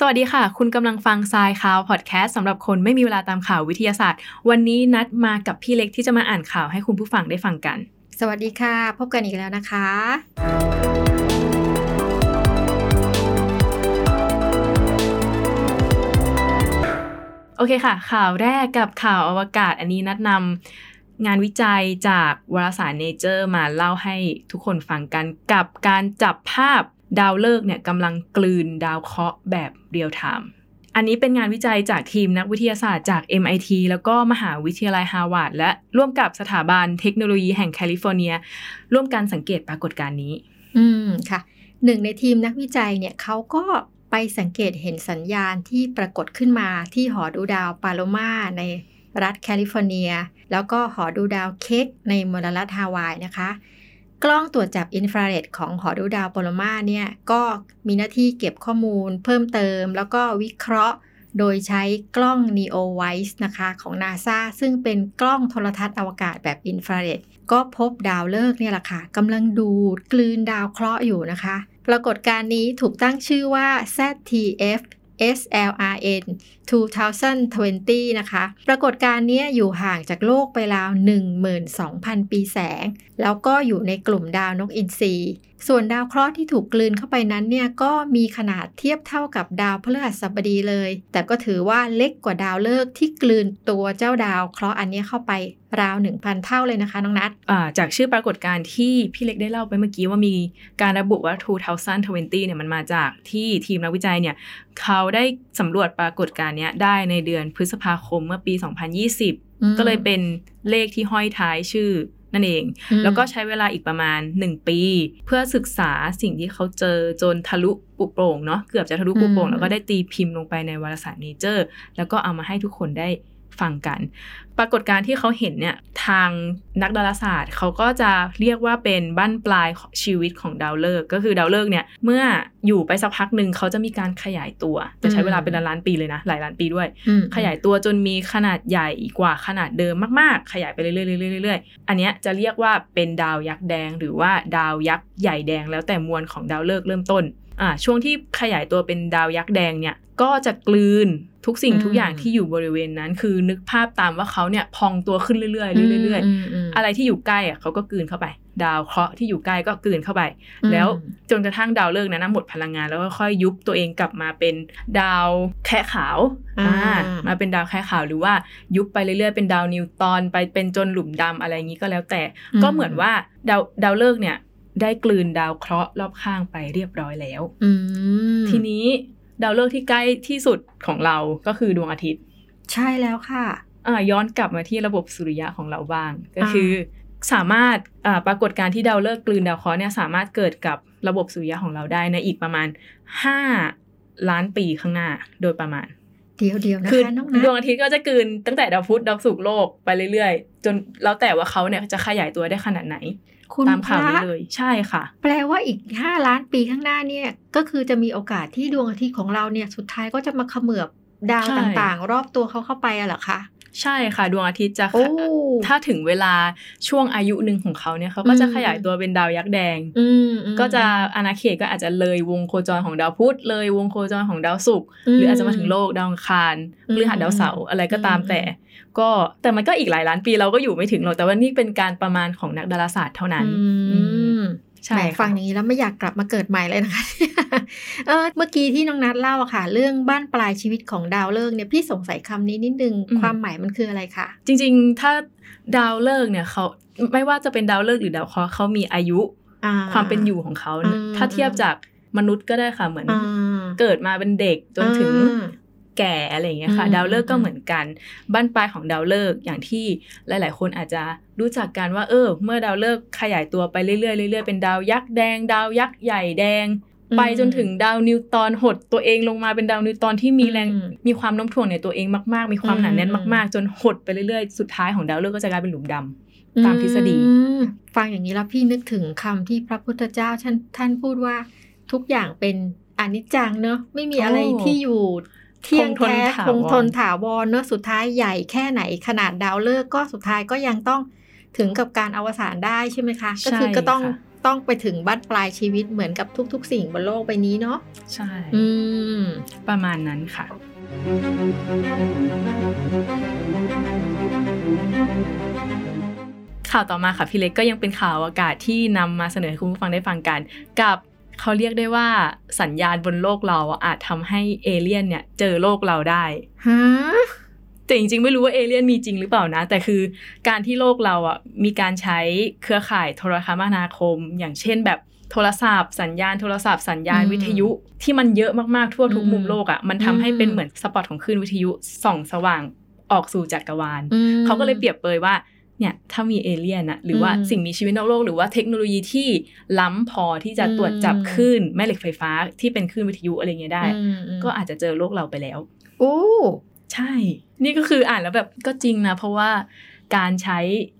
สวัสดีค่ะ คุณกำลังฟังทรายข่าวพอดแคสต์สำหรับคนไม่มีเวลาตามข่าววิทยาศาสตร์ วันนี้นัดมากับพี่เล็กที่จะมาอ่านข่าวให้คุณผู้ฟังได้ฟังกัน สวัสดีค่ะ พบกันอีกแล้วนะคะ โอเคค่ะ ข่าวแรกกับข่าวอวกาศ อันนี้นัดนำงานวิจัยจากวารสารเนเจอร์มาเล่าให้ทุกคนฟังกันกับการจับภาพ ดาวฤกษ์เนี่ยกำลังกลืนดาวเคราะห์แบบ real-time อันนี้เป็นงานวิจัยจากทีมนักวิทยาศาสตร์จาก MIT แล้วก็มหาวิทยาลัยฮาร์วาร์ดและร่วมกับสถาบันเทคโนโลยีแห่งแคลิฟอร์เนีย ร่วมกันสังเกตปรากฏการณ์นี้ อืมค่ะ หนึ่งในทีมนักวิจัยเนี่ยเขาก็ไปสังเกตเห็นสัญญาณที่ปรากฏขึ้นมาที่หอดูดาวพาโลมาร์ในรัฐแคลิฟอร์เนีย แล้วก็หอดูดาวเคกในมลรัฐฮาวายนะคะ กล้องตรวจจับอินฟราเรดของหอดูดาวพาโลมาร์เนี่ยก็มีหน้าที่เก็บข้อมูลเพิ่มเติม แล้วก็วิเคราะห์โดยใช้กล้อง NEOWISE นะคะของ NASA ซึ่งเป็นกล้องโทรทัศน์อวกาศแบบอินฟราเรดก็พบดาวฤกษ์เนี่ยแหละค่ะกำลังดูดกลืนดาวเคราะห์อยู่นะคะ ปรากฏการณ์นี้ถูกตั้งชื่อว่า ZTF SLRN 2020 นะคะ ปรากฏการณ์นี้อยู่ห่างจากโลกไปราว 12,000 ปีแสง แล้วก็อยู่ในกลุ่มดาวนกอินทรีส่วนดาวเคราะห์ที่ถูกกลืนเข้าไปนั้นเนี่ยก็มีขนาดเทียบเท่ากับดาวพฤหัสบดีเลย แต่ก็ถือว่าเล็กกว่าดาวฤกษ์ที่กลืนตัวเจ้าดาวเคราะห์อันนี้เข้าไปราว 1,000 เท่าเลยนะคะน้องนัทจากชื่อปรากฏการณ์ที่พี่เล็กได้เล่าไปเมื่อกี้ว่ามีการระบุว่า 2020 เนี่ยมันมาจากที่ทีมนักวิจัยเนี่ยเขาได้สำรวจปรากฏการณ์นี้ยได้ในเดือนพฤษภาคมเมื่อปี 2020 ก็เลยเป็นเลขที่ห้อยท้ายชื่อนั่นเองอืมแล้วก็ใช้เวลาอีกประมาณ 1 ปี เพื่อศึกษาสิ่งที่เขาเจอจนทะลุปุโปร่งเนาะเกือบจะทะลุปุโปร่งแล้วก็ได้ตีพิมพ์ลงไปในวารสารเนเจอร์ แล้วก็เอามาให้ทุกคนได้ ฟังกัน ปรากฏการณ์ที่เขาเห็นเนี่ยทางนักดาราศาสตร์เขาก็จะเรียกว่าเป็นบั้นปลายของชีวิตของดาวฤกษ์ก็คือดาวฤกษ์เนี่ยเมื่ออยู่ไปสักพักหนึ่งเขาจะมีการขยายตัว จะใช้เวลาเป็นล้านๆปีเลยนะ หลายล้านปีด้วยอืมขยายตัวจนมีขนาดใหญ่กว่าขนาดเดิมมากๆ ขยายไปเรื่อยๆเรื่อยๆอันเนี้ยจะเรียกว่าเป็นดาวยักษ์แดง หรือว่าดาวยักษ์ใหญ่แดงแล้วแต่มวลของดาวฤกษ์เริ่มต้นอ่าช่วงที่ขยายตัวเป็นดาวยักษ์แดงเนี่ย ก็จะกลืนทุกสิ่งอืมทุกอย่างที่อยู่บริเวณนั้น คือนึกภาพตามว่าเขาเนี่ยพองตัวขึ้นเรื่อยๆเรื่อยๆมมอะไรที่อยู่ใกล้อะเขาก็กลืนเข้าไป ดาวเคราะห์ที่อยู่ใกล้ก็กลืนเข้าไปอืมแล้วจนกระทั่งดาวฤกษ์นั้นนะหมดพลังงานแล้วก็ค่อยยุบตัวเองกลับมาเป็นดาวแคะขาวอ่ามาเป็นดาวแคะขาวหรือว่ายุบไปเรื่อยๆเป็นดาวนิวตอนไปเป็นจนหลุมดำอะไรอย่างนี้ก็แล้วแต่ก็เหมือนว่าดาวดาวฤกษ์เนี่ยได้กลืนดาวเคราะห์รอบข้างไปเรียบร้อยแล้วอืมทีนี้ ดาวฤกษ์ที่ใกล้ที่สุดของเราก็คือดวงอาทิตย์ ใช่แล้วค่ะอ่าย้อนกลับมาที่ระบบสุริยะของเราบ้าง ก็คือสามารถอ่าปรากฏการณ์ที่ดาวฤกษ์กลืนดาวเคราะห์เนี่ยสามารถเกิดกับระบบสุริยะของเราได้ในอีกประมาณ 5 ล้านปีข้างหน้าโดยประมาณ เดียวเดียวๆนะคือคะน้องนัทดวงอาทิตย์ก็จะกลืนตั้งแต่ดาวพุธดาวศุกร์โลกไปเรื่อยๆ จนแล้วแต่ว่าเขาเนี่ยจะขยายตัวได้ขนาดไหนคุณ ตามข่าวพนี้ระเลยใช่ค่ะ แปลว่าอีก5ล้านปีข้างหน้าเนี่ยก็คือจะมีโอกาสที่ดวงอาทิตย์ของเราเนี่ยสุดท้ายก็จะมาเขมือบดาวใช่ต่างๆ รอบตัวเขาเข้าไปอะเหรอคะ ใช่ค่ะ ดวงอาทิตย์จะโอ้ถ้าถึงเวลาช่วงอายุหนึ่งของเขาเนี่ยเขาก็จะอืมขยายตัวเป็นดาวยักษ์แดงอืมอืมก็จะอาณาเขตก็อาจจะเลยวงโคจรของดาวพุธเลยวงโคจรของดาวศุกร์หรืออาจจะมาถึงโลกดาวอังคารอืมพฤหัสดาวเสาร์อะไรก็ตามอืมแต่ ก็แต่มันก็อีกหลายล้านปีเราก็อยู่ไม่ถึงหรอกแต่ว่านี่เป็นการประมาณของนักดาราศาสตร์เท่านั้นอือืม ใช่แหมค่ะฟังอย่างนี้แล้วไม่อยากกลับมาเกิดใหม่เลยนะคะเออเมื่อกี้ที่น้องนัทเล่าอะค่ะ เรื่องบ้านปลายชีวิตของดาวฤกษ์เนี่ยพี่สงสัยคำนี้นิดนึงความหมายมันคืออะไรคะจริง ๆ ถ้าดาวฤกษ์เนี่ยเขาไม่ว่าจะเป็นดาวฤกษ์หรือดาวเคราะห์เขามีอายุอ่ความเป็นอยู่ของเขาอืมถ้าเทียบจากมนุษย์ก็ได้ค่ะเหมือนอ่าเกิดมาเป็นเด็กจนถึงอ่า แก่อะไรอย่างเงี้ยค่ะอืมดาวฤกษ์ก็อืมเหมือนกันบ้านปลายของดาวฤกษ์อย่างที่หลาย ๆ คนอาจจะรู้จักกันว่าเออ เมื่อดาวฤกษ์ขยายตัวไปเรื่อยๆเรื่อยๆเป็นดาวยักษ์แดง ดาวยักษ์ใหญ่แดง ไปจนถึงดาวนิวตอนหดตัวเองลงมาเป็นดาวนิวตอนที่มีแรงอืมมีความโน้มถ่วงในตัวเองมาก ๆ มีความหนาแน่นอืมมาก ๆ จนหดไปเรื่อยๆ สุดท้ายของดาวฤกษ์ก็จะกลายเป็นหลุมดำตามทฤษฎีอืมฟังอย่างนี้แล้วพี่นึกถึงคำที่พระพุทธเจ้าท่านท่านพูดว่าทุกอย่างเป็นอนิจจังเนอะไม่มีอะไรโอ้ที่อยู่ เที่ยงคงทนแท้ถาวรคงทนถาวรเนอะสุดท้ายใหญ่แค่ไหนขนาดดาวฤกษ์ก็สุดท้ายก็ยังต้องถึงกับการอวสานได้ใช่ไหมคะ ก็คือก็ต้องต้องไปถึงบ้านปลายชีวิตเหมือนกับทุก ๆ สิ่งบนโลกใบนี้เนาะใช่อืมประมาณนั้นค่ะ ข่าวต่อมาค่ะพี่เล็กก็ยังเป็นข่าวอากาศที่นำมาเสนอให้คุณผู้ฟังได้ฟังกันกับ เขาเรียกได้ว่าสัญญาณบนโลกเราอาจทำให้เอเลี่ยนเนี่ยเจอโลกเราได้ฮะแต่จริงๆ ไม่รู้ว่าเอเลี่ยนมีจริงหรือเปล่านะ แต่คือการที่โลกเราอะมีการใช้เครือข่ายโทรคมนาคม อย่างเช่นแบบโทรศัพท์สัญญาณโทรศัพท์สัญญาณอืมวิทยุที่มันเยอะมากๆทั่วทุกอืมมุมโลกอะมันทำให้อืมเป็นเหมือนสปอตของคลื่นวิทยุส่องสว่างออกสู่จักรวาลอืมเขาก็เลยเปรียบเปยว่า เนี่ยถ้ามีเอเลี่ยนอะหรือว่าอืมสิ่งมีชีวิตนอกโลก หรือว่าเทคโนโลยีที่ล้ำพอที่จะอืมตรวจจับคลื่นแม่เหล็กไฟฟ้าที่เป็นคลื่นวิทยุอะไรเงี้ยได้อืมอืมก็อาจจะเจอโลกเราไปแล้วโอ้ใช่ นี่ก็คืออ่านแล้วแบบก็จริงนะ เพราะว่าการใช้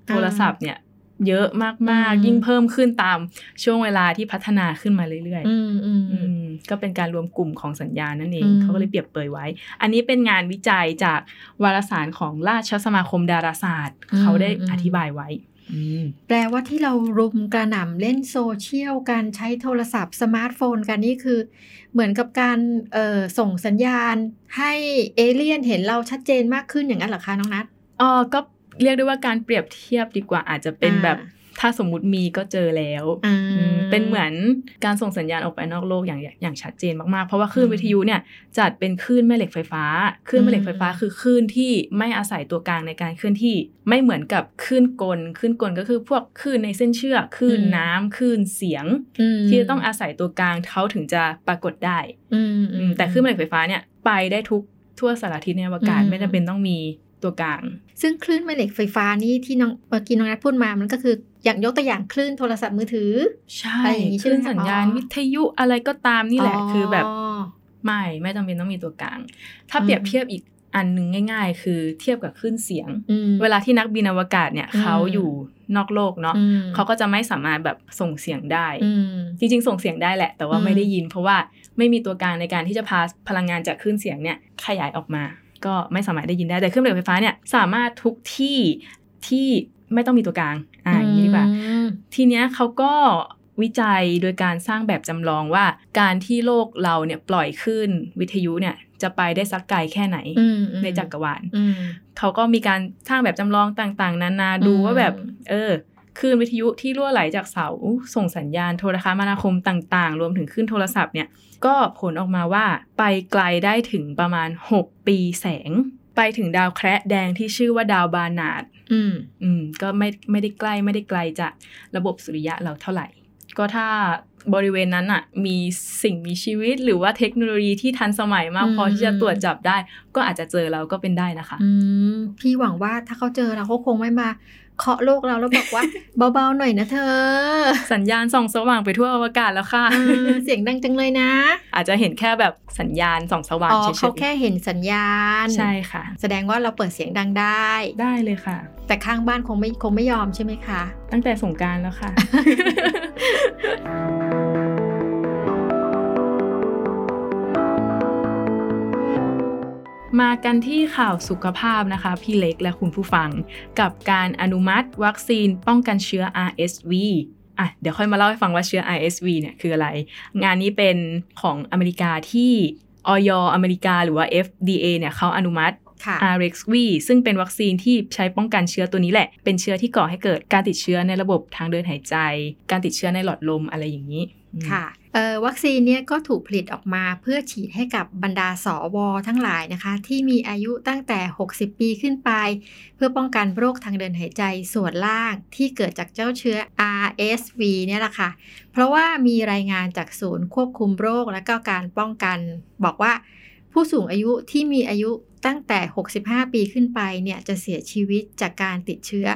โทรศัพท์เนี่ย เยอะมากอืมๆยิ่งเพิ่มขึ้นตามช่วงเวลาที่พัฒนาขึ้นมาเรื่อยอืมอืมๆอือืมมก็เป็นการรวมกลุ่มของสัญญาณนั่นเองอืมเขาก็เลยเปรียบเปยไว้ อันนี้เป็นงานวิจัยจากวารสารของราชสมาคมดาราศาสตร์ เขาได้อธิบายไว้อืมแปลว่าที่เรารุมกระหน่ำเล่นโซเชียลการใช้โทรศัพท์สมาร์ทโฟนกันนี่คือ เหมือนกับการเอ่อส่งสัญญาณให้เอเลี่ยนเห็นเราชัดเจนมากขึ้นอย่างนั้นเหรอคะน้องนัทอ๋อก็ เรียกได้ว่าการเปรียบเทียบดีกว่าอาจจะเป็นอ่าแบบถ้าสมมุติมีก็เจอแล้วอ่าอืมเป็นเหมือนการส่งสัญญาณออกไปนอกโลกอย่างอย่างชัดเจนมากๆ เพราะว่าคลื่นอืมวิทยุเนี่ยจัดเป็นคลื่นแม่เหล็กไฟฟ้า คลื่นแม่เหล็กไฟฟ้าอืมคือคลื่นที่ไม่อาศัยตัวกลางในการเคลื่อนที่ ไม่เหมือนกับคลื่นกล คลื่นกลก็คือพวกคลื่นในเส้นเชือก คลื่นน้ำคลื่นเสียงอืมที่จะต้องอาศัยตัวกลางเขาถึงจะปรากฏได้อืมอืมแต่คลื่นแม่เหล็กไฟฟ้าเนี่ยไปได้ทุกทั่วสารทิศในอวกาศอืมไม่จำเป็นต้องมี ตัวกลาง ซึ่งคลื่นแม่เหล็กไฟฟ้านี่ที่น้องเมื่อกี้น้องนัทพูดมามันก็คืออย่างยกตัวอย่างคลื่นโทรศัพท์มือถือ ใช่อะไรอย่างงี้คใช่ไหมลื่นสัญญาณอ๋อวิทยุอะไรก็ตามนี่แหละคือแบบไม่ไม่จำเป็นต้องมีตัวกลาง ถ้าอืมเปรียบเทียบอีกอันหนึ่งง่าย ๆ คือเทียบกับคลื่นเสียงอืมเวลาที่นักบินอวกาศเนี่ยอืมเขาอยู่นอกโลกเนาะอืมเขาก็จะไม่สามารถแบบส่งเสียงได้อืมจริงๆ ส่งเสียงได้แหละ แต่ว่าอืมไม่ได้ยิน เพราะว่าไม่มีตัวกลางในการที่จะพาพลังงานจากคลื่นเสียงเนี่ยขยายออกมา ก็ไม่สามารถได้ยินได้ แต่เครื่องเหล็กไฟฟ้าเนี่ยสามารถทุกที่ที่ไม่ต้องมีตัวกลาง อ่าอย่างนี้ดีกว่าอืมทีเนี้ยเขาก็วิจัยโดยการสร้างแบบจำลองว่า การที่โลกเราเนี่ยปล่อยขึ้นวิทยุเนี่ยจะไปได้สักไกลแค่ไหนอืมอืมในจักรวาลอืมเขาก็มีการสร้างแบบจำลองต่าง ๆ นานาดูอืมว่าแบบ เออ คลื่นวิทยุที่รั่วไหลจากเสาส่งสัญญาณโทรคมนาคมต่างๆ รวมถึงคลื่นโทรศัพท์เนี่ยก็ผลออกมาว่าไปไกลได้ถึงประมาณ 6 ปีแสง ไปถึงดาวแคระแดงที่ชื่อว่าดาวบานาร์ดอืมอืมก็ไม่ไม่ได้ใกล้ไม่ได้ไกลจากระบบสุริยะเราเท่าไหร่ ก็ถ้าบริเวณนั้นอะมีสิ่งมีชีวิตหรือว่าเทคโนโลยีที่ทันสมัยมากอืมพอที่จะตรวจจับได้ ก็อาจจะเจอเราก็เป็นได้นะคะ อืมพี่หวังว่าถ้าเขาเจอเราเขาคงไม่มา เคาะโลกเราแล้วบอกว่า เบาๆหน่อยนะเธอ สัญญาณส่องสว่างไปทั่วอวกาศแล้วค่ะเออเสียงดังจังเลยนะ อาจจะเห็นแค่แบบสัญญาณส่องสว่างอ๋อเฉยเขาแค่เห็นสัญญาณๆใช่ค่ะ แสดงว่าเราเปิดเสียงดังได้ ได้เลยค่ะ แต่ข้างบ้านคงไม่คงไม่ยอมใช่ไหมคะ ตั้งแต่สงกรารแล้วค่ะ มากันที่ข่าวสุขภาพนะคะพี่เล็กและคุณผู้ฟัง กับการอนุมัติวัคซีนป้องกันเชื้อ RSV อะเดี๋ยวค่อยมาเล่าให้ฟังว่าเชื้อ RSV เนี่ยคืออะไร งานนี้เป็นของอเมริกาที่ออยอเมริกาหรือว่า FDA เนี่ยเขาอนุมัติ ค่ะ RXV ซึ่งเป็นวัคซีนที่ใช้ป้องกันเชื้อตัวนี้แหละ เป็นเชื้อที่ก่อให้เกิดการติดเชื้อในระบบทางเดินหายใจ การติดเชื้อในหลอดลมอะไรอย่างนี้อืมค่ะเอ่อวัคซีนเนี่ยก็ถูกผลิตออกมาเพื่อฉีดให้กับบรรดาสวทั้งหลายนะคะ ที่มีอายุตั้งแต่ 60 ปีขึ้นไป เพื่อป้องกันโรคทางเดินหายใจส่วนล่างที่เกิดจากเจ้าเชื้อ RSV เนี่ยแหละค่ะ เพราะว่ามีรายงานจากศูนย์ควบคุมโรคและก็การป้องกัน บอกว่า ผู้สูงอายุที่มีอายุตั้งแต่ 65 ปีขึ้นไปเนี่ยจะเสียชีวิตจากการติดเชื้อ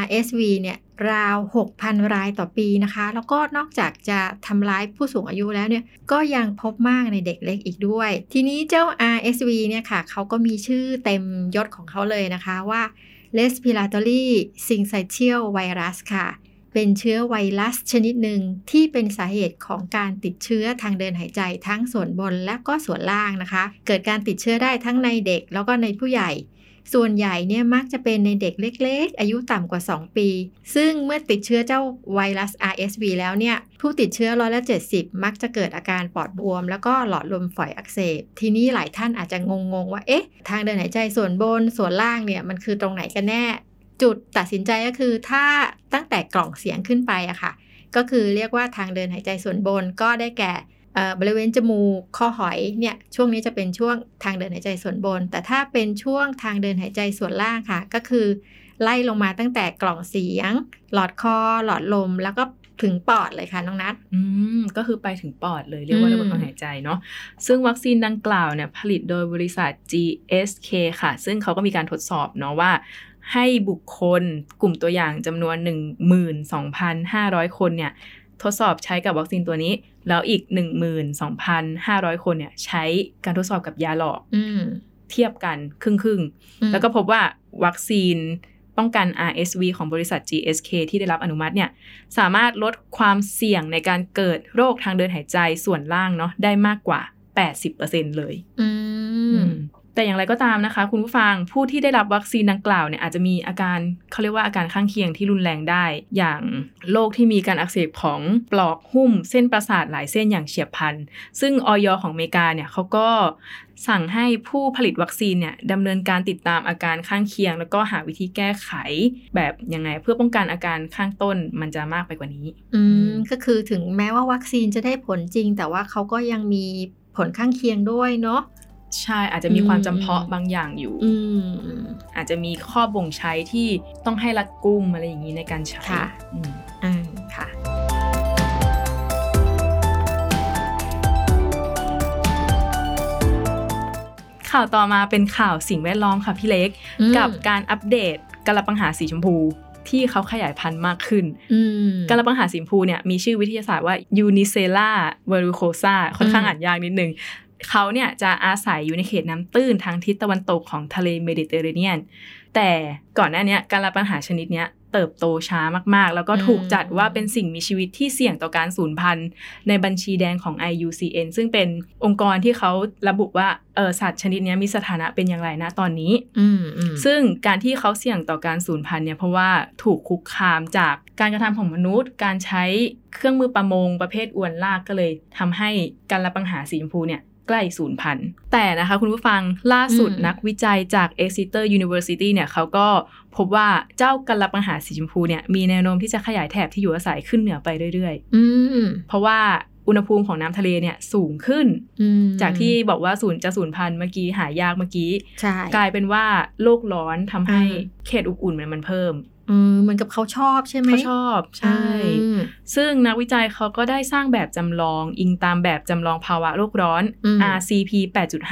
RSV เนี่ยราว 6,000 รายต่อปีนะคะ แล้วก็นอกจากจะทำร้ายผู้สูงอายุแล้วเนี่ย ก็ยังพบมากในเด็กเล็กอีกด้วย ทีนี้เจ้า RSV เนี่ยค่ะ เขาก็มีชื่อเต็มยศของเขาเลยนะคะว่า respiratory syncytial virus ค่ะ เป็นเชื้อไวรัสชนิดหนึ่งที่เป็นสาเหตุของการติดเชื้อทางเดินหายใจทั้งส่วนบนและก็ส่วนล่างนะคะ เกิดการติดเชื้อได้ทั้งในเด็กแล้วก็ในผู้ใหญ่ ส่วนใหญ่เนี่ยมักจะเป็นในเด็กเล็ก ๆ อายุต่ำกว่า 2 ปี ซึ่งเมื่อติดเชื้อเจ้าไวรัส RSV แล้วเนี่ย ผู้ติดเชื้อร้อยละ70 มักจะเกิดอาการปอดบวม แล้วก็หลอดลมฝอยอักเสบ ทีนี้หลายท่านอาจจะงงๆว่าเอ๊ะทางเดินหายใจส่วนบนส่วนล่างเนี่ยมันคือตรงไหนกันแน่ จุดตัดสินใจก็คือถ้าตั้งแต่กล่องเสียงขึ้นไปอะค่ะ ก็คือเรียกว่าทางเดินหายใจส่วนบนก็ได้แก่บริเวณจมูกข้อหอยเนี่ยช่วงนี้จะเป็นช่วงทางเดินหายใจส่วนบน แต่ถ้าเป็นช่วงทางเดินหายใจส่วนล่างค่ะ ก็คือ ไล่ลงมาตั้งแต่กล่องเสียง หลอดคอ หลอดลมแล้วก็ถึงปอดเลยค่ะน้องนัทอืมก็คือไปถึงปอดเลยเรียกว่าระบบการหายใจเนาะซึ่งวัคซีนดังกล่าวเนี่ยผลิตโดยบริษัท GSK ค่ะ ซึ่งเขาก็มีการทดสอบเนาะว่า ให้บุคคลกลุ่มตัวอย่างจำนวน 12,500 คนเนี่ยทดสอบใช้กับวัคซีนตัวนี้ แล้วอีก 12,500 คนเนี่ยใช้การทดสอบกับยาหลอกเทียบกันครึ่งครึ่งแล้วก็พบว่าวัคซีนป้องกัน RSV ของบริษัท GSK ที่ได้รับอนุมัติเนี่ยสามารถลดความเสี่ยงในการเกิดโรคทางเดินหายใจส่วนล่างเนาะได้มากกว่า 80%เลย แต่อย่างไรก็ตามนะคะ คุณผู้ฟังผู้ที่ได้รับวัคซีนดังกล่าวเนี่ยอาจจะมีอาการเขาเรียกว่าอาการข้างเคียงที่รุนแรงได้ อย่างโรคที่มีการอักเสบของปลอกหุ้ม เส้นประสาทหลายเส้นอย่างเฉียบพลัน ซึ่งออยของอเมริกาเนี่ยเขาก็สั่งให้ผู้ผลิตวัคซีนเนี่ยดำเนินการติดตามอาการข้างเคียง แล้วก็หาวิธีแก้ไขแบบยังไง เพื่อป้องกันอาการข้างต้นมันจะมากไปกว่านี้ อืมก็คือถึงแม้ว่าวัคซีนจะได้ผลจริง แต่ว่าเขาก็ยังมีผลข้างเคียงด้วยเนาะ ใช่อาจจะมีความจำเพาะบางอย่างอยู่อาจจะมีข้อบ่งใช้ที่ต้องให้รัดกุมอะไรอย่างนี้ในการใช้ค่ะอืมค่ะข่าวต่อมาเป็นข่าวสิ่งแวดล้อมค่ะพี่เล็ก กับการอัปเดตกระปังหาสีชมพูที่เขาขยายพันธุ์มากขึ้นกระปังหาสีชมพูเนี่ยมีชื่อวิทยาศาสตร์ว่า Unicella verrucosa ค่อนข้างอ่านยากนิดนึง เขาเนี่ยจะอาศัยอยู่ในเขตน้ำตื้นทางทิศตะวันตกของทะเลเมดิเตอร์เรเนียน แต่ก่อนหน้านี้การรับปัญหาชนิดนี้เติบโตช้ามากๆ แล้วก็ถูกจัดว่าเป็นสิ่งมีชีวิตที่เสี่ยงต่อการสูญพันธุ์ในบัญชีแดงของ IUCN ซึ่งเป็นองค์กรที่เขาระบุว่าเออสัตว์ชนิดนี้มีสถานะเป็นอย่างไรนะตอนนี้ ซึ่งการที่เขาเสี่ยงต่อการสูญพันธุ์เนี่ยเพราะว่าถูกคุกคามจากการกระทำของมนุษย์ การใช้เครื่องมือประมงประเภทอวนลากก็เลยทำให้การรับปัญหาสีชมพูเนี่ย ใกล้สูญพันธุ์แต่นะคะคุณผู้ฟังล่าสุดนักวิจัยจาก Exeter University เนี่ยเขาก็พบว่าเจ้ากัลปังหาสีชมพูเนี่ยมีแนวโน้มที่จะขยายแถบที่อยู่อาศัยขึ้นเหนือไปเรื่อยๆเพราะว่าอุณหภูมิของน้ำทะเลเนี่ยสูงขึ้น จากที่บอกว่าศูนย์จะสูญพันธุ์เมื่อกี้หายากเมื่อกี้ กลายเป็นว่าโลกร้อนทำให้เขตอบอุ่นมันเพิ่มอืม เหมือนกับเขาชอบใช่ไหมเขาชอบใช่ ซึ่งนักวิจัยเขาก็ได้สร้างแบบจำลอง อิงตามแบบจำลองภาวะโลกร้อน RCP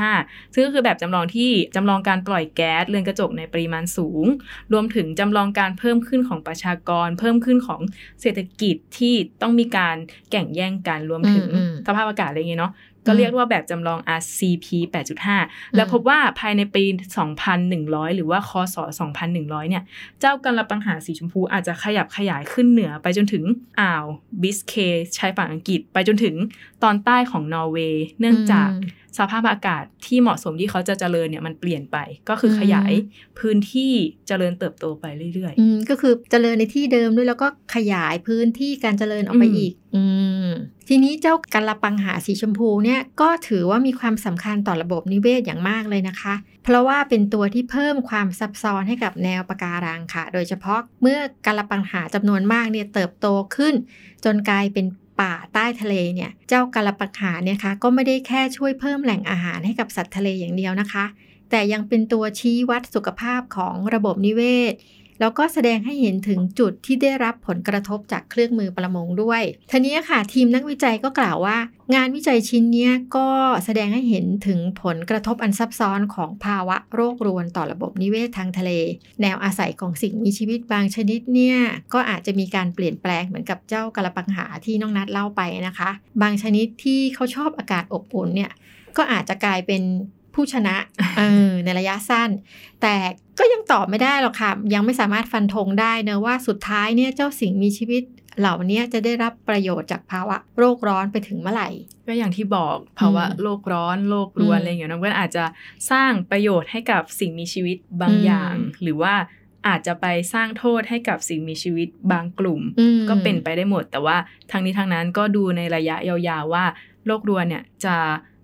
8.5 ซึ่งก็คือแบบจำลองที่จำลองการปล่อยแก๊สเรือนกระจกในปริมาณสูง รวมถึงจำลองการเพิ่มขึ้นของประชากร เพิ่มขึ้นของเศรษฐกิจที่ต้องมีการแข่งแย่งกันรวมถึงสภาพอากาศอะไรเงี้ยเนาะ ก็เรียกว่าแบบจำลอง RCP 8.5 แล้วพบว่าภายในปี 2,100 หรือว่าคศ 2,100 เนี่ย เจ้ากันละปังหาสีชมพูอาจจะขยับขยายขึ้นเหนือไปจนถึงอ่าวบิสเคชายฝั่งอังกฤษไปจนถึงตอนใต้ของนอร์เวย์เนื่องจากสภาพอากาศที่เหมาะสมที่เขาจะเจริญเนี่ยมันเปลี่ยนไปก็คือขยายพื้นที่เจริญเติบโตไปเรื่อยๆก็คือเจริญในที่เดิมด้วยแล้วก็ขยายพื้นที่การเจริญออกไปอีก อทีนี้เจ้ากัลปังหาสีชมพูเนี่ยก็ถือว่ามีความสำคัญต่อระบบนิเวศอย่างมากเลยนะคะ เพราะว่าเป็นตัวที่เพิ่มความซับซ้อนให้กับแนวปะการังค่ะ โดยเฉพาะเมื่อกัลปังหาจำนวนมากเนี่ยเติบโตขึ้น จนกลายเป็นป่าใต้ทะเลเนี่ย เจ้ากาลปักหาเนี่ยคะก็ไม่ได้แค่ช่วยเพิ่มแหล่งอาหารให้กับสัตว์ทะเลอย่างเดียวนะคะ แต่ยังเป็นตัวชี้วัดสุขภาพของระบบนิเวศ แล้วก็แสดงให้เห็นถึงจุดที่ได้รับผลกระทบจากเครื่องมือประมงด้วยทีนี้ค่ะทีมนักวิจัยก็กล่าวว่า งานวิจัยชิ้นนี้ก็แสดงให้เห็นถึงผลกระทบอันซับซ้อนของภาวะโรครวนต่อระบบนิเวศทางทะเล แนวอาศัยของสิ่งมีชีวิตบางชนิดเนี่ยก็อาจจะมีการเปลี่ยนแปลงเหมือนกับเจ้ากระปังหาที่น้องนัดเล่าไปนะคะ บางชนิดที่เขาชอบอากาศอบอุ่นเนี่ยก็อาจจะกลายเป็น ผู้ชนะในระยะสั้น แต่ก็ยังตอบไม่ได้หรอกค่ะ ยังไม่สามารถฟันธงได้เนะว่าสุดท้ายเนี่ยเจ้าสิ่งมีชีวิตเหล่านี้จะได้รับประโยชน์จากภาวะโรคร้อนไปถึงเมื่อไหร่ ก็อย่างที่บอกภาวะอืมโลกร้อนโลกรวนอืมอะไรอย่างเงี้ยนะมันก็อาจจะสร้างประโยชน์ให้กับสิ่งมีชีวิตบางอืมอย่าง หรือว่าอาจจะไปสร้างโทษให้กับสิ่งมีชีวิตบางกลุ่มอืมก็เป็นไปได้หมด แต่ว่าทางนี้ทางนั้นก็ดูในระยะยาวๆว่าโลกรวนเนี่ยจะ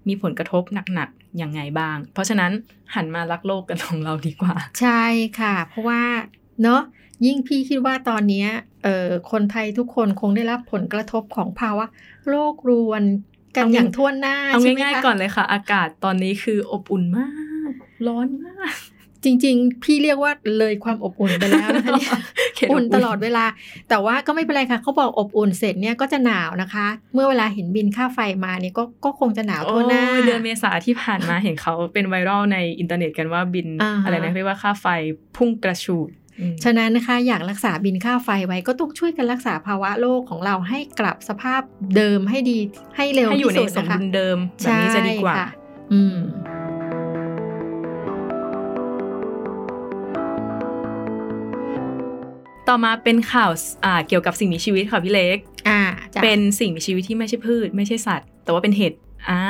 มีผลกระทบหนักๆ ยังไงบ้าง เพราะฉะนั้นหันมารักโลกกันของเราดีกว่า ใช่ค่ะ เพราะว่าเนาะยิ่งพี่คิดว่าตอนเนี้ยเอ่อคนไทยทุกคนคงได้รับผลกระทบของภาวะโรครวนกันเอาอย่างทั่วหน้าเอาใช่ไหมง่ายคะๆก่อนเลยค่ะ อากาศตอนนี้คืออบอุ่นมาก ร้อนมาก จริง ๆ พี่เรียกว่าเลยความอบอุ่นไปแล้วนะคะเนี่ยเขตอุ่นตลอดเวลา แต่ว่าก็ไม่เป็นไรค่ะเขาบอกอบอุ่นเสร็จเนี่ยก็จะหนาวนะคะ เมื่อเวลาเห็นบิลค่าไฟมาเนี่ยก็ก็คงจะหนาวทั่วหน้าโอ้ยเดือนเมษาที่ผ่านมาเห็นเขาเป็นไวรัลในอินเทอร์เน็ตกันว่าบิลอ่าฮะอะไรนะเรียกว่าค่าไฟพุ่งกระฉูดอืมฉะนั้นนะคะอยากรักษาบิลค่าไฟไว้ก็ต้องช่วยกันรักษาภาวะโลกของเราให้กลับสภาพเดิมให้ดีให้เร็วให้อยู่ที่ในสุดสมนะคะดุลเดิมแบบนี้จะดีกว่าใช่ค่อืม ต่อมาเป็นข่าวอ่าเกี่ยวกับสิ่งมีชีวิตค่ะพี่เล็กอ่าจ้ะเป็นสิ่งมีชีวิตที่ไม่ใช่พืช ไม่ใช่สัตว์ แต่ว่าเป็นเห็ดอ่า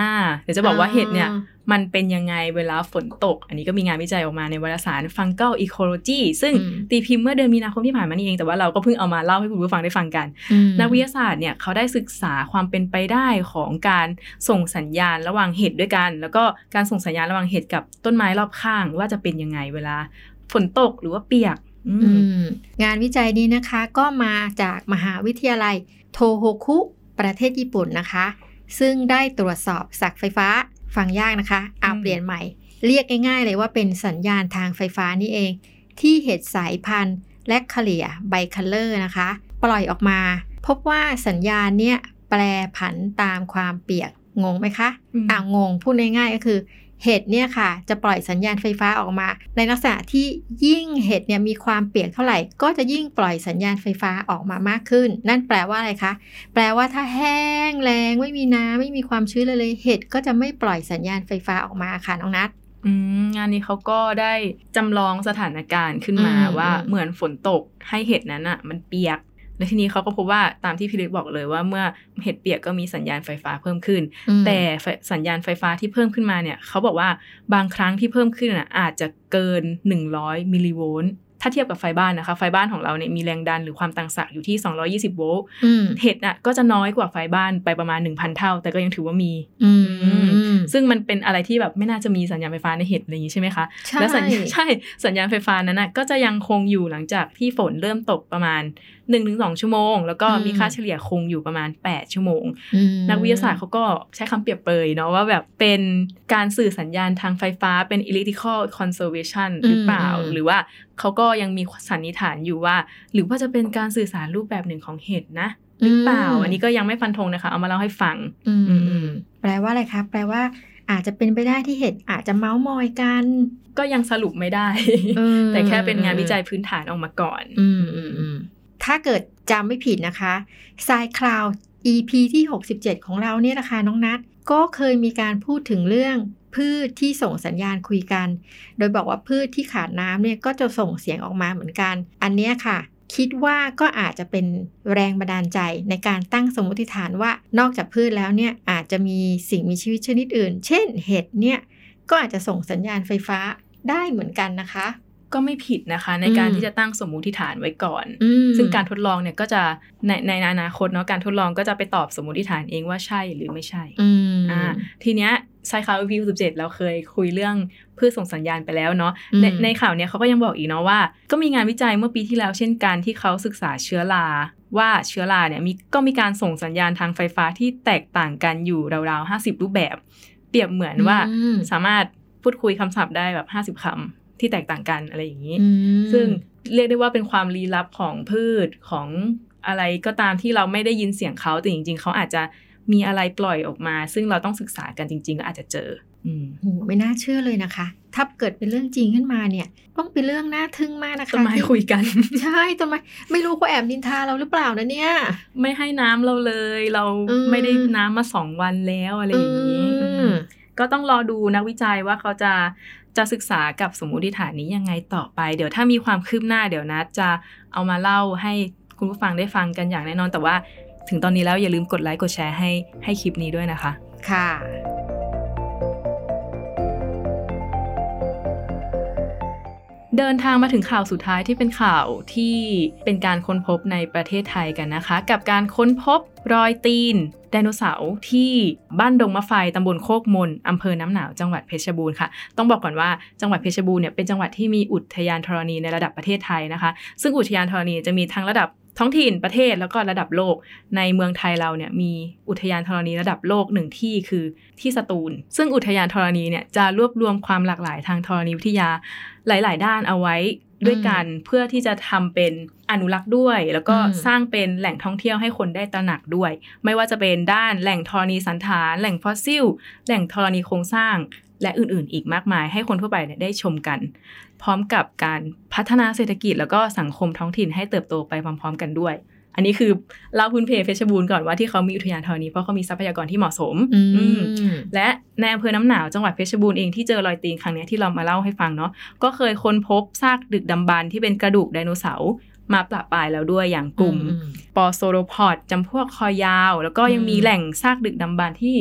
เดี๋ยวจะบอกว่าเห็ดเนี่ยมันเป็นยังไงเวลาฝนตก อันนี้ก็มีงานวิจัยออกมาในวารสาร Fungal Ecology ซึ่งอืมตีพิมพ์เมื่อเดือนมีนาคมที่ผ่านมานี่เอง แต่ว่าเราก็เพิ่งเอามาเล่าให้คุณผู้ฟังได้ฟังกันอืมนักวิทยาศาสตร์เนี่ยเขาได้ศึกษาความเป็นไปได้ของการส่งสัญญาณระหว่างเห็ดด้วยกัน แล้วก็การส่งสัญญาณระหว่างเห็ดกับต้นไม้รอบข้างว่าจะเป็นยังไงเวลาฝนตกหรือว่าเปียกอืมอืม งานวิจัยนี้นะคะก็มาจากมหาวิทยาลัยโทโฮคุ ประเทศญี่ปุ่นนะคะ ซึ่งได้ตรวจสอบสักไฟฟ้าฟังยากนะคะ เอาอืมเปลี่ยนใหม่ เรียกง่ายๆเลยว่าเป็นสัญญาณทางไฟฟ้านี่เอง ที่เห็ดสายพันธุ์และคาเลียไบคัลเลอร์นะคะ ปล่อยออกมา พบว่าสัญญาณเนี่ยแปรผันตามความเปียกงงไหมคะอืมอ่างงพูดง่ายๆก็คือ เห็ดเนี่ยค่ะ จะปล่อยสัญญาณไฟฟ้าออกมา ในลักษณะที่ยิ่งเห็ดเนี่ยมีความเปียกเท่าไหร่ ก็จะยิ่งปล่อยสัญญาณไฟฟ้าออกมามากขึ้น นั่นแปลว่าอะไรคะ แปลว่าถ้าแห้งแรงไม่มีน้ำไม่มีความชื้นเลยเลยเห็ดก็จะไม่ปล่อยสัญญาณไฟฟ้าออกมาค่ะน้องนัทอืมงานนี้เขาก็ได้จำลองสถานการณ์ขึ้นมาอืมว่าอืมเหมือนฝนตกให้เห็ดนั้นอะ มันเปียก และทีนี้เขาก็พบว่าตามที่พี่เล็กบอกเลยว่าเมื่อเห็ดเปียกก็มีสัญญาณไฟฟ้าเพิ่มขึ้นอืมแต่ไฟสัญญาณไฟฟ้าที่เพิ่มขึ้นมาเนี่ยเขาบอกว่าบางครั้งที่เพิ่มขึ้นน่ะอาจจะเกิน 100มิลลิโวลต์ถ้าเทียบกับไฟบ้านนะคะ ไฟบ้านของเราเนี่ยมีแรงดันหรือความต่างศักย์อยู่ที่ 220 โวลต์อืมเห็ดน่ะก็จะน้อยกว่าไฟบ้านไปประมาณ 1,000 เท่า แต่ก็ยังถือว่ามีอืมซึ่งมันเป็นอะไรที่แบบไม่น่าจะมีสัญญาณไฟฟ้าในเห็ดอะไรอย่างนี้ใช่ไหมคะใช่และสัญญาณใช่สัญญาณไฟฟ้านั้นนะก็จะยังคงอยู่หลังจากที่ฝนเริ่มตกประมาณ 1-2ชั่วโมง แล้วก็มีค่าเฉลี่ยคงอยู่ประมาณ 8 ชั่วโมงอืมนักวิทยาศาสตร์เขาก็ใช้คำเปรียบเปรยเนาะว่าแบบเป็นการสื่อสัญญาณทางไฟฟ้าเป็น electrical conservation หรือเปล่าอืมหรือว่าเขาก็ยังมีสันนิษฐานอยู่ว่า หรือว่าจะเป็นการสื่อสารรูปแบบหนึ่งของเห็ดนะหรือเปล่า อันนี้ก็ยังไม่ฟันธงนะคะ เอามาเล่าให้ฟัง อืมอือืมมแปลว่าอะไรคะแปลว่าอาจจะเป็นไปได้ที่เห็ดอาจจะเมาส์มอยกัน ก็ยังสรุปไม่ได้เออแต่แค่เป็นงานวิจัยพื้นฐานออกมาก่อน อืมอืมอืม ถ้าเกิดจำไม่ผิดนะคะทรายคลาว EP ที่ 67 ของเราเนี่ยนะคะน้องนัทก็เคยมีการพูดถึงเรื่องพืชที่ส่งสัญญาณคุยกัน โดยบอกว่าพืชที่ขาดน้ำเนี่ยก็จะส่งเสียงออกมาเหมือนกัน อันนี้ค่ะ คิดว่าก็อาจจะเป็นแรงบันดาลใจในการตั้งสมมติฐานว่านอกจากพืชแล้วเนี่ยอาจจะมีสิ่งมีชีวิตชนิดอื่น เช่นเห็ดเนี่ยก็อาจจะส่งสัญญาณไฟฟ้าได้เหมือนกันนะคะ ก็ไม่ผิดนะคะ ในการอืมที่จะตั้งสมมุติฐานไว้ก่อนอืมซึ่งการทดลองเนี่ยก็จะในในอนาคตเนาะการทดลองก็จะไปตอบสมมุติฐานเองว่าใช่หรือไม่ใช่อืมอ่าทีเนี้ยใช่ข่าว EP 17เราเคยคุยเรื่องพืชส่งสัญญาณไปแล้วเนาะอืมในในข่าวเนี้ยเขาก็ยังบอกอีกเนาะว่า ก็มีงานวิจัยเมื่อปีที่แล้วเช่นกันที่เขาศึกษาเชื้อราว่าเชื้อราเนี่ยมีก็มีการส่งสัญญาณทางไฟฟ้าที่แตกต่างกันอยู่ราวๆ50รูปแบบ เปรียบเหมือนว่าอืมสามารถพูดคุยคำศัพท์ได้แบบ50คำ ที่แตกต่างกันอะไรอย่างนี้อืมซึ่งเรียกได้ว่าเป็นความลี้ลับของพืชของอะไรก็ตามที่เราไม่ได้ยินเสียงเขาแต่จริง ๆ เขาอาจจะมีอะไรปล่อยออกมา ซึ่งเราต้องศึกษากันจริง ๆ ก็อาจจะเจออืมโหไม่น่าเชื่อเลยนะคะ ถ้าเกิดเป็นเรื่องจริงขึ้นมาเนี่ย ต้องเป็นเรื่องน่าทึ่งมากนะคะต้นไม้ที่คุยกัน ใช่ต้นไม้ไม่รู้เขาแอบนินทาเราหรือเปล่านะเนี่ย ไม่ให้น้ำเราเลย เราอืมไม่ได้น้ำมาสองวันแล้วอะไรอย่างนี้อืมอืมก็ต้องรอดูนักวิจัยว่าเขาจะ จะศึกษากับสมมุติฐานนี้ยังไงต่อไป เดี๋ยวถ้ามีความคืบหน้าเดี๋ยวนัดจะเอามาเล่าให้คุณผู้ฟังได้ฟังกันอย่างแน่นอน แต่ว่าถึงตอนนี้แล้วอย่าลืมกดไลค์กดแชร์ให้ให้คลิปนี้ด้วยนะคะ ค่ะ เดินทางมาถึงข่าวสุดท้ายที่เป็นข่าวที่เป็นการค้นพบในประเทศไทยกันนะคะ กับการค้นพบรอยตีนไดโนเสาร์ที่บ้านดงมะไฟตำบลโคกมนอำเภอน้ำหนาวจังหวัดเพชรบูรณ์ค่ะ ต้องบอกก่อนว่าจังหวัดเพชรบูรณ์เนี่ยเป็นจังหวัดที่มีอุทยานธรณีในระดับประเทศไทยนะคะ ซึ่งอุทยานธรณีจะมีทั้งระดับ ท้องถิ่นประเทศแล้วก็ระดับโลกในเมืองไทยเราเนี่ยมีอุทยานธรณีระดับโลกหนึ่งที่คือที่สตูล ซึ่งอุทยานธรณีเนี่ยจะรวบรวมความหลากหลายทางธรณีวิทยาหลาย ๆ ด้านเอาไว้ด้วยกันเพื่อที่จะทำเป็นอนุรักษ์ด้วย แล้วก็อืมสร้างเป็นแหล่งท่องเที่ยวให้คนได้ตระหนักด้วย ไม่ว่าจะเป็นด้านแหล่งธรณีสันฐาน แหล่งฟอสซิล แหล่งธรณีโครงสร้าง และอื่นๆ อีกมากมาย ให้คนทั่วไปเนี่ยได้ชมกัน พร้อมกับการพัฒนาเศรษฐกิจแล้วก็สังคมท้องถิ่นให้เติบโตไปพร้อม ๆ กันด้วย อันนี้คือเล่าพื้นเพเพชรบูรณ์ก่อนว่าที่เขามีอุทยานธรณีเพราะเขามีทรัพยากรที่เหมาะสมอืมอืมและในอำเภอน้ำหนาวจังหวัดเพชรบูรณ์เองที่เจอรอยตีนครั้งเนี้ยที่เรามาเล่าให้ฟังเนาะก็เคยค้นพบซากดึกดำบรรพ์ที่เป็นกระดูกไดโนเสาร์มาปละปลายแล้วด้วยอย่างกลุ่มอืมปอโซโรพอดจำพวกคอยาว แล้วก็ยังมีอืมแหล่งซากดึกดำบรรพ์ที่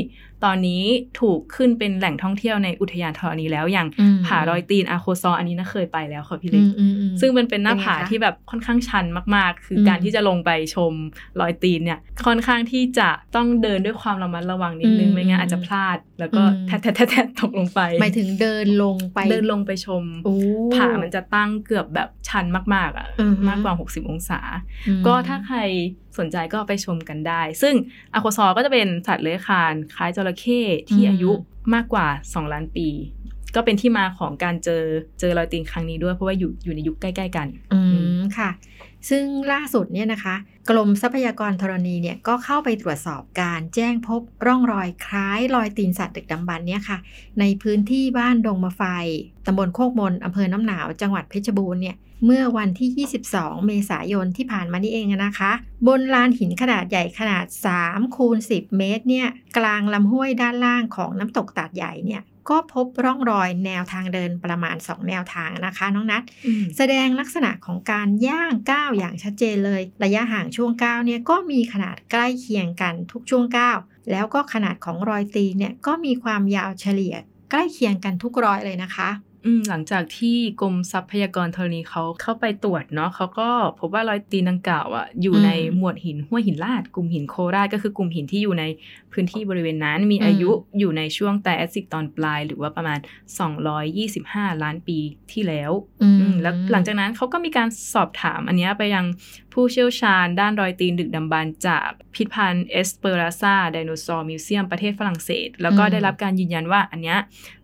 ตอนนี้ถูกขึ้นเป็นแหล่งท่องเที่ยวในอุทยานธรณีแล้วอย่างอืมผารอยตีนอาโคซออันนี้น่าเคยไปแล้วค่ะพี่เล็อืกมอืมอืมซึ่งมันเป็นหน้าผาเป็นไงคะที่แบบค่อนข้างชันมากๆ คืออมการที่จะลงไปชมรอยตีนเนี่ยค่อนข้างที่จะต้องเดินด้วยความระมัดระวังนิดนึงอืมไม่งั้นอาจจะพลาด แล้วก็อืมแทะแทะแทะแทะตกลงไปหมายถึงเดินลงไปเดินลงไปชมโอ้ผามันจะตั้งเกือบแบบชันมากๆอะอือฮึมากกว่า 60 องศาอืมก็ถ้าใครสนใจก็ไปชมกันได้ ซึ่งอะโคซอก็จะเป็นสัตว์เลื้อยคลานคล้ายจระเข้ที่อายุมากกว่า 2 ล้านปี ก็เป็นที่มาของการเจอเจอรอยตีนครั้งนี้ด้วยเพราะว่าอยู่อยู่ในยุคใกล้ ๆ กัน อืมค่ะ ซึ่งล่าสุดเนี่ยนะคะ กรมทรัพยากรธรณีเนี่ยก็เข้าไปตรวจสอบการแจ้งพบร่องรอยคล้ายรอยตีนสัตว์ดึกดำบรรพ์เนี่ยค่ะ ในพื้นที่บ้านดงมะไฟตำบลโคกมนอำเภอน้ำหนาวจังหวัดเพชรบูรณ์เนี่ยเมื่อวันที่ 22 เมษายนที่ผ่านมานี่เองนะคะ บนลานหินขนาดใหญ่ขนาด3คูณ10 เมตรเนี่ยกลางลำห้วยด้านล่างของน้ำตกตาดใหญ่เนี่ย ก็พบร่องรอยแนวทางเดินประมาณ 2 แนวทางนะคะ น้องนัทแสดงลักษณะของการย่างก้าวอย่างชัดเจนเลย ระยะห่างช่วงก้าวเนี่ยก็มีขนาดใกล้เคียงกันทุกช่วงก้าวแล้วก็ขนาดของรอยตีนเนี่ยก็มีความยาวเฉลี่ยใกล้เคียงกันทุกรอยเลยนะคะอืม หลังจากที่กรมทรัพยากรธรณีเขาเข้าไปตรวจเนาะเขาก็พบว่ารอยตีนดังกล่าวอะอยู่อืมในหมวดหินห้วยหินลาดกลุ่มหินโคราชก็คือกลุ่มหินที่อยู่ในพื้นที่บริเวณนั้น มีอืมอายุอยู่ในช่วงไตรแอสซิกตอนปลาย หรือว่าประมาณ 225 ล้านปีที่แล้วอืมอืมแล้วหลังจากนั้นเขาก็มีการสอบถามอันเนี้ยไปยังผู้เชี่ยวชาญด้านรอยตีนดึกดำบรรพ์จากพิพิธภัณฑ์เอสเปอราซาไดโนเสาร์ museum ประเทศฝรั่งเศส แล้วก็อืมได้รับการยืนยันว่าอันเนี้ย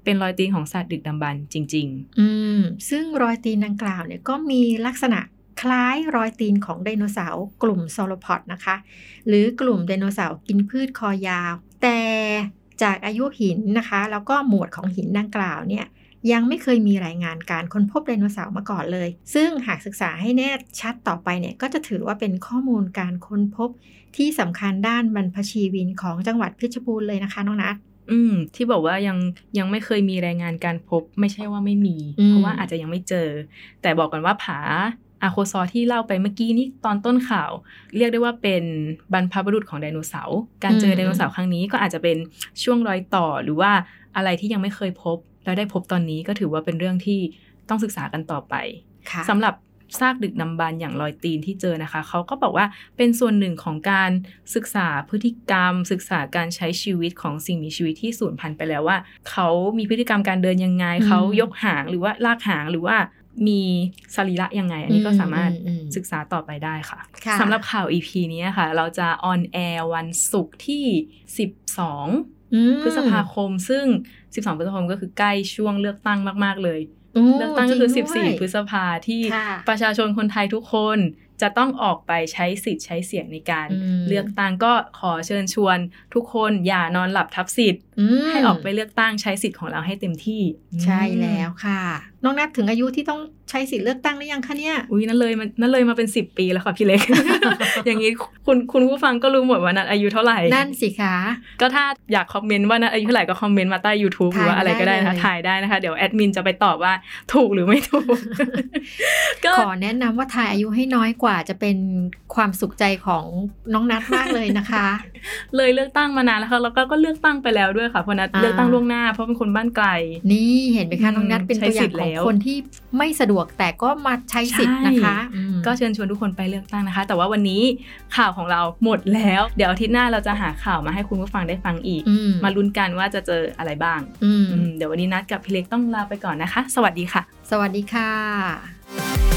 เป็นรอยตีนของสัตว์ดึกดำบรรจริง ๆ อืมซึ่งรอยตีนดังกล่าวเนี่ยก็มีลักษณะคล้ายรอยตีนของไดโนเสาร์กลุ่มซอโรพอดนะคะ หรือกลุ่มไดโนเสาร์กินพืชคอยาว แต่จากอายุหินนะคะ แล้วก็หมวดของหินดังกล่าวเนี่ยยังไม่เคยมีรายงานการค้นพบไดโนเสาร์มาก่อนเลย ซึ่งหากศึกษาให้แน่ชัดต่อไปเนี่ยก็จะถือว่าเป็นข้อมูลการค้นพบที่สำคัญด้านบรรพชีวินของจังหวัดเพชรบูรณ์เลยนะคะน้องนัท อืม ที่บอกว่ายังยังไม่เคยมีรายงานการพบ ไม่ใช่ว่าไม่มีอืมเพราะว่าอาจจะยังไม่เจอ แต่บอกกันว่าผาอาโคซอที่เล่าไปเมื่อกี้นี้ตอนต้นข่าว เรียกได้ว่าเป็นบรรพบุรุษของไดโนเสาร์การเจอไดโนเสาร์ครั้งนี้ก็อาจจะเป็นช่วงรอยต่อหรือว่าอะไรที่ยังไม่เคยพบ แล้วได้พบตอนนี้ก็ถือว่าเป็นเรื่องที่ต้องศึกษากันต่อไปค่ะสำหรับ ซากดึกดำบรรพ์อย่างรอยตีนที่เจอนะคะ เขาก็บอกว่าเป็นส่วนหนึ่งของการศึกษาพฤติกรรม ศึกษาการใช้ชีวิตของสิ่งมีชีวิตที่สูญพันธุ์ไปแล้วว่า เขามีพฤติกรรมการเดินยังไงอืมเขายกหางหรือว่าลากหางหรือว่ามีสรีระยังไง อันนี้ก็สามารถอือืมศึกษาต่อไปได้ค่ะค่ะสำหรับข่าว EP นี้ค่ะ เราจะออนแอร์วันศุกร์ที่ 12อืมพฤษภาคม ซึ่ง 12 พฤษภาคมก็คือใกล้ช่วงเลือกตั้งมาก ๆ เลยโอ้ เลือกตั้งก็คือจริงด้วย14 พฤษภาที่ค่ะประชาชนคนไทยทุกคนจะต้องออกไปใช้สิทธิ์ใช้เสียงในการอืมเลือกตั้งก็ขอเชิญชวน ทุกคนอย่านอนหลับทับสิทธิ์มให้ออกไปเลือกตั้งใช้สิทธิ์ของเราให้เต็มที่ ใช่แล้วค่ะ น้องนับถึงอายุที่ต้องใช้สิทธิ์เลือกตั้งหรือยังคะเนี่ย อุ้ยนั่นเลยมันนั่นเลยมาเป็น 10 ปีแล้วค่ะพี่เล็ก อย่างนี้คุณคุณผู้ฟังก็รู้หมดว่านัดอายุเท่าไหร่ นั่นสิคะ ก็ถ้าอยากคอมเมนต์ว่านัดอายุเท่าไหร่ก็คอมเมนต์มาใต้ YouTube หรือว่าอะไรก็ได้นะคะถ่าถ่ายยได้ได้เลยนะคะ เดี๋ยวแอดมินจะไปตอบว่าถูกหรือไม่ถูกก็ขอแนะนำว่าทายอายุให้น้อยกว่ากว่าจะเป็นความสุขใจของน้องนัดมากเลยนะคะ เลยเลือกตั้งมานานแล้วค่ะแล้วก็ก็เลือกตั้งไปแล้วด้วยค่ะเพราะนัดอ่าเลือกตั้งล่วงหน้าเพราะเป็นคนบ้านไกล นี่เห็นไหมคะอืมน้องนัดเป็นตัวอใช้สิย่าทงธิ์ของแล้วคนที่ไม่สะดวกแต่ก็มาใช้สิทธิ์นะคะอืมก็เชิญชวนทุกคนไปเลือกตั้งนะคะ แต่ว่าวันนี้ข่าวของเราหมดแล้ว เดี๋ยวอาทิตย์หน้าเราจะหาข่าวมาให้คุณผู้ฟังได้ฟังอีกอืมมาลุ้นกันว่าจะเจออะไรบ้างอืมอืมเดี๋ยววันนี้นัดกับพี่เล็กต้องลาไปก่อนนะคะ สวัสดีค่ะ สวัสดีค่ะ